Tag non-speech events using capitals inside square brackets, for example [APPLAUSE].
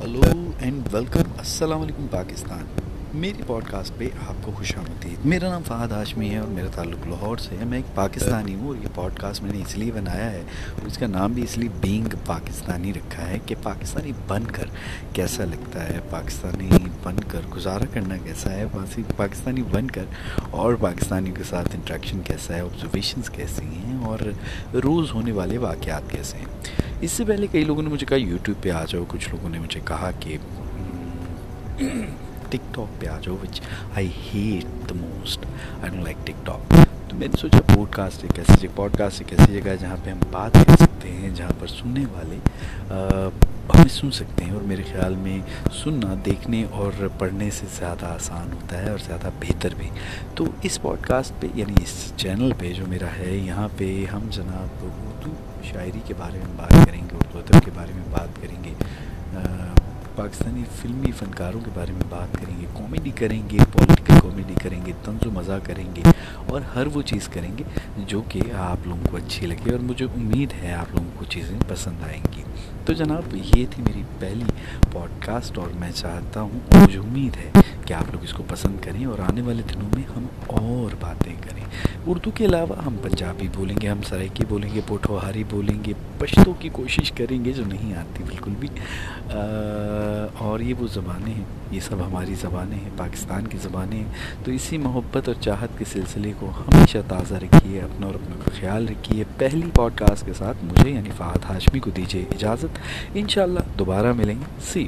Welcome. السلام علیکم پاکستان۔ میری پوڈ کاسٹ پہ آپ کو خوش آمدید۔ میرا نام فہد ہاشمی ہے اور میرا تعلق لاہور سے ہے۔ میں ایک پاکستانی ہوں اور یہ پوڈ کاسٹ میں نے اس لیے بنایا ہے اور اس کا نام بھی اس لیے بینگ پاکستانی رکھا ہے کہ پاکستانی بن کر کیسا لگتا ہے، پاکستانی بن کر گزارا کرنا کیسا ہے پاکستانی بن کر اور پاکستانی کے ساتھ انٹریکشن کیسا ہے آبزرویشنس کیسی ہیں اور روز ہونے والے واقعات کیسے ہیں۔ اس سے پہلے کئی لوگوں نے مجھے کہا یوٹیوب پہ آ جاؤ، کچھ لوگوں نے مجھے کہا کہ [CLEARS THROAT] ٹک ٹاک پہ آ جاؤ which I hate the most I don't like TikTok. تو میں نے سوچا پوڈ کاسٹ ایک ایسی جگہ پوڈ کاسٹ ایک ایسی جگہ ہے جہاں پہ ہم بات کر سکتے ہیں، جہاں پر سننے والے ہمیں سن سکتے ہیں اور میرے خیال میں سننا، دیکھنے اور پڑھنے سے زیادہ آسان ہوتا ہے اور زیادہ بہتر بھی۔ تو اس پوڈ کاسٹ پہ یعنی اس چینل پہ جو میرا ہے، یہاں پہ ہم جناب اردو شاعری کے بارے میں بات کریں گے، اردو ادب کے بارے میں بات کریں گے پاکستانی فلمی فنکاروں کے بارے میں بات کریں گے کامیڈی کریں گے پولیٹیکل کامیڈی کریں گے، طنز و مزہ کریں گے۔ اور ہر وہ چیز کریں گے جو کہ آپ لوگوں کو اچھی لگے اور مجھے امید ہے آپ لوگوں کو چیزیں پسند آئیں گی۔ تو جناب، یہ تھی میری پہلی پوڈ کاسٹ اور میں چاہتا ہوں، مجھے امید ہے کہ آپ لوگ اس کو پسند کریں اور آنے والے دنوں میں ہم اردو کے علاوہ ہم پنجابی بولیں گے، ہم سرائکی بولیں گے، پوٹھوہاری بولیں گے پشتوں کی کوشش کریں گے جو نہیں آتی بالکل بھی۔ اور یہ وہ زبانیں ہیں، یہ سب ہماری زبانیں ہیں، پاکستان کی زبانیں ہیں۔ تو اسی محبت اور چاہت کے سلسلے کو ہمیشہ تازہ رکھیے، اپنا اور اپنا کا خیال رکھیے۔ پہلی پوڈ کاسٹ کے ساتھ مجھے یعنی فہد ہاشمی کو دیجیے اجازت۔ انشاءاللہ دوبارہ ملیں گے۔ سی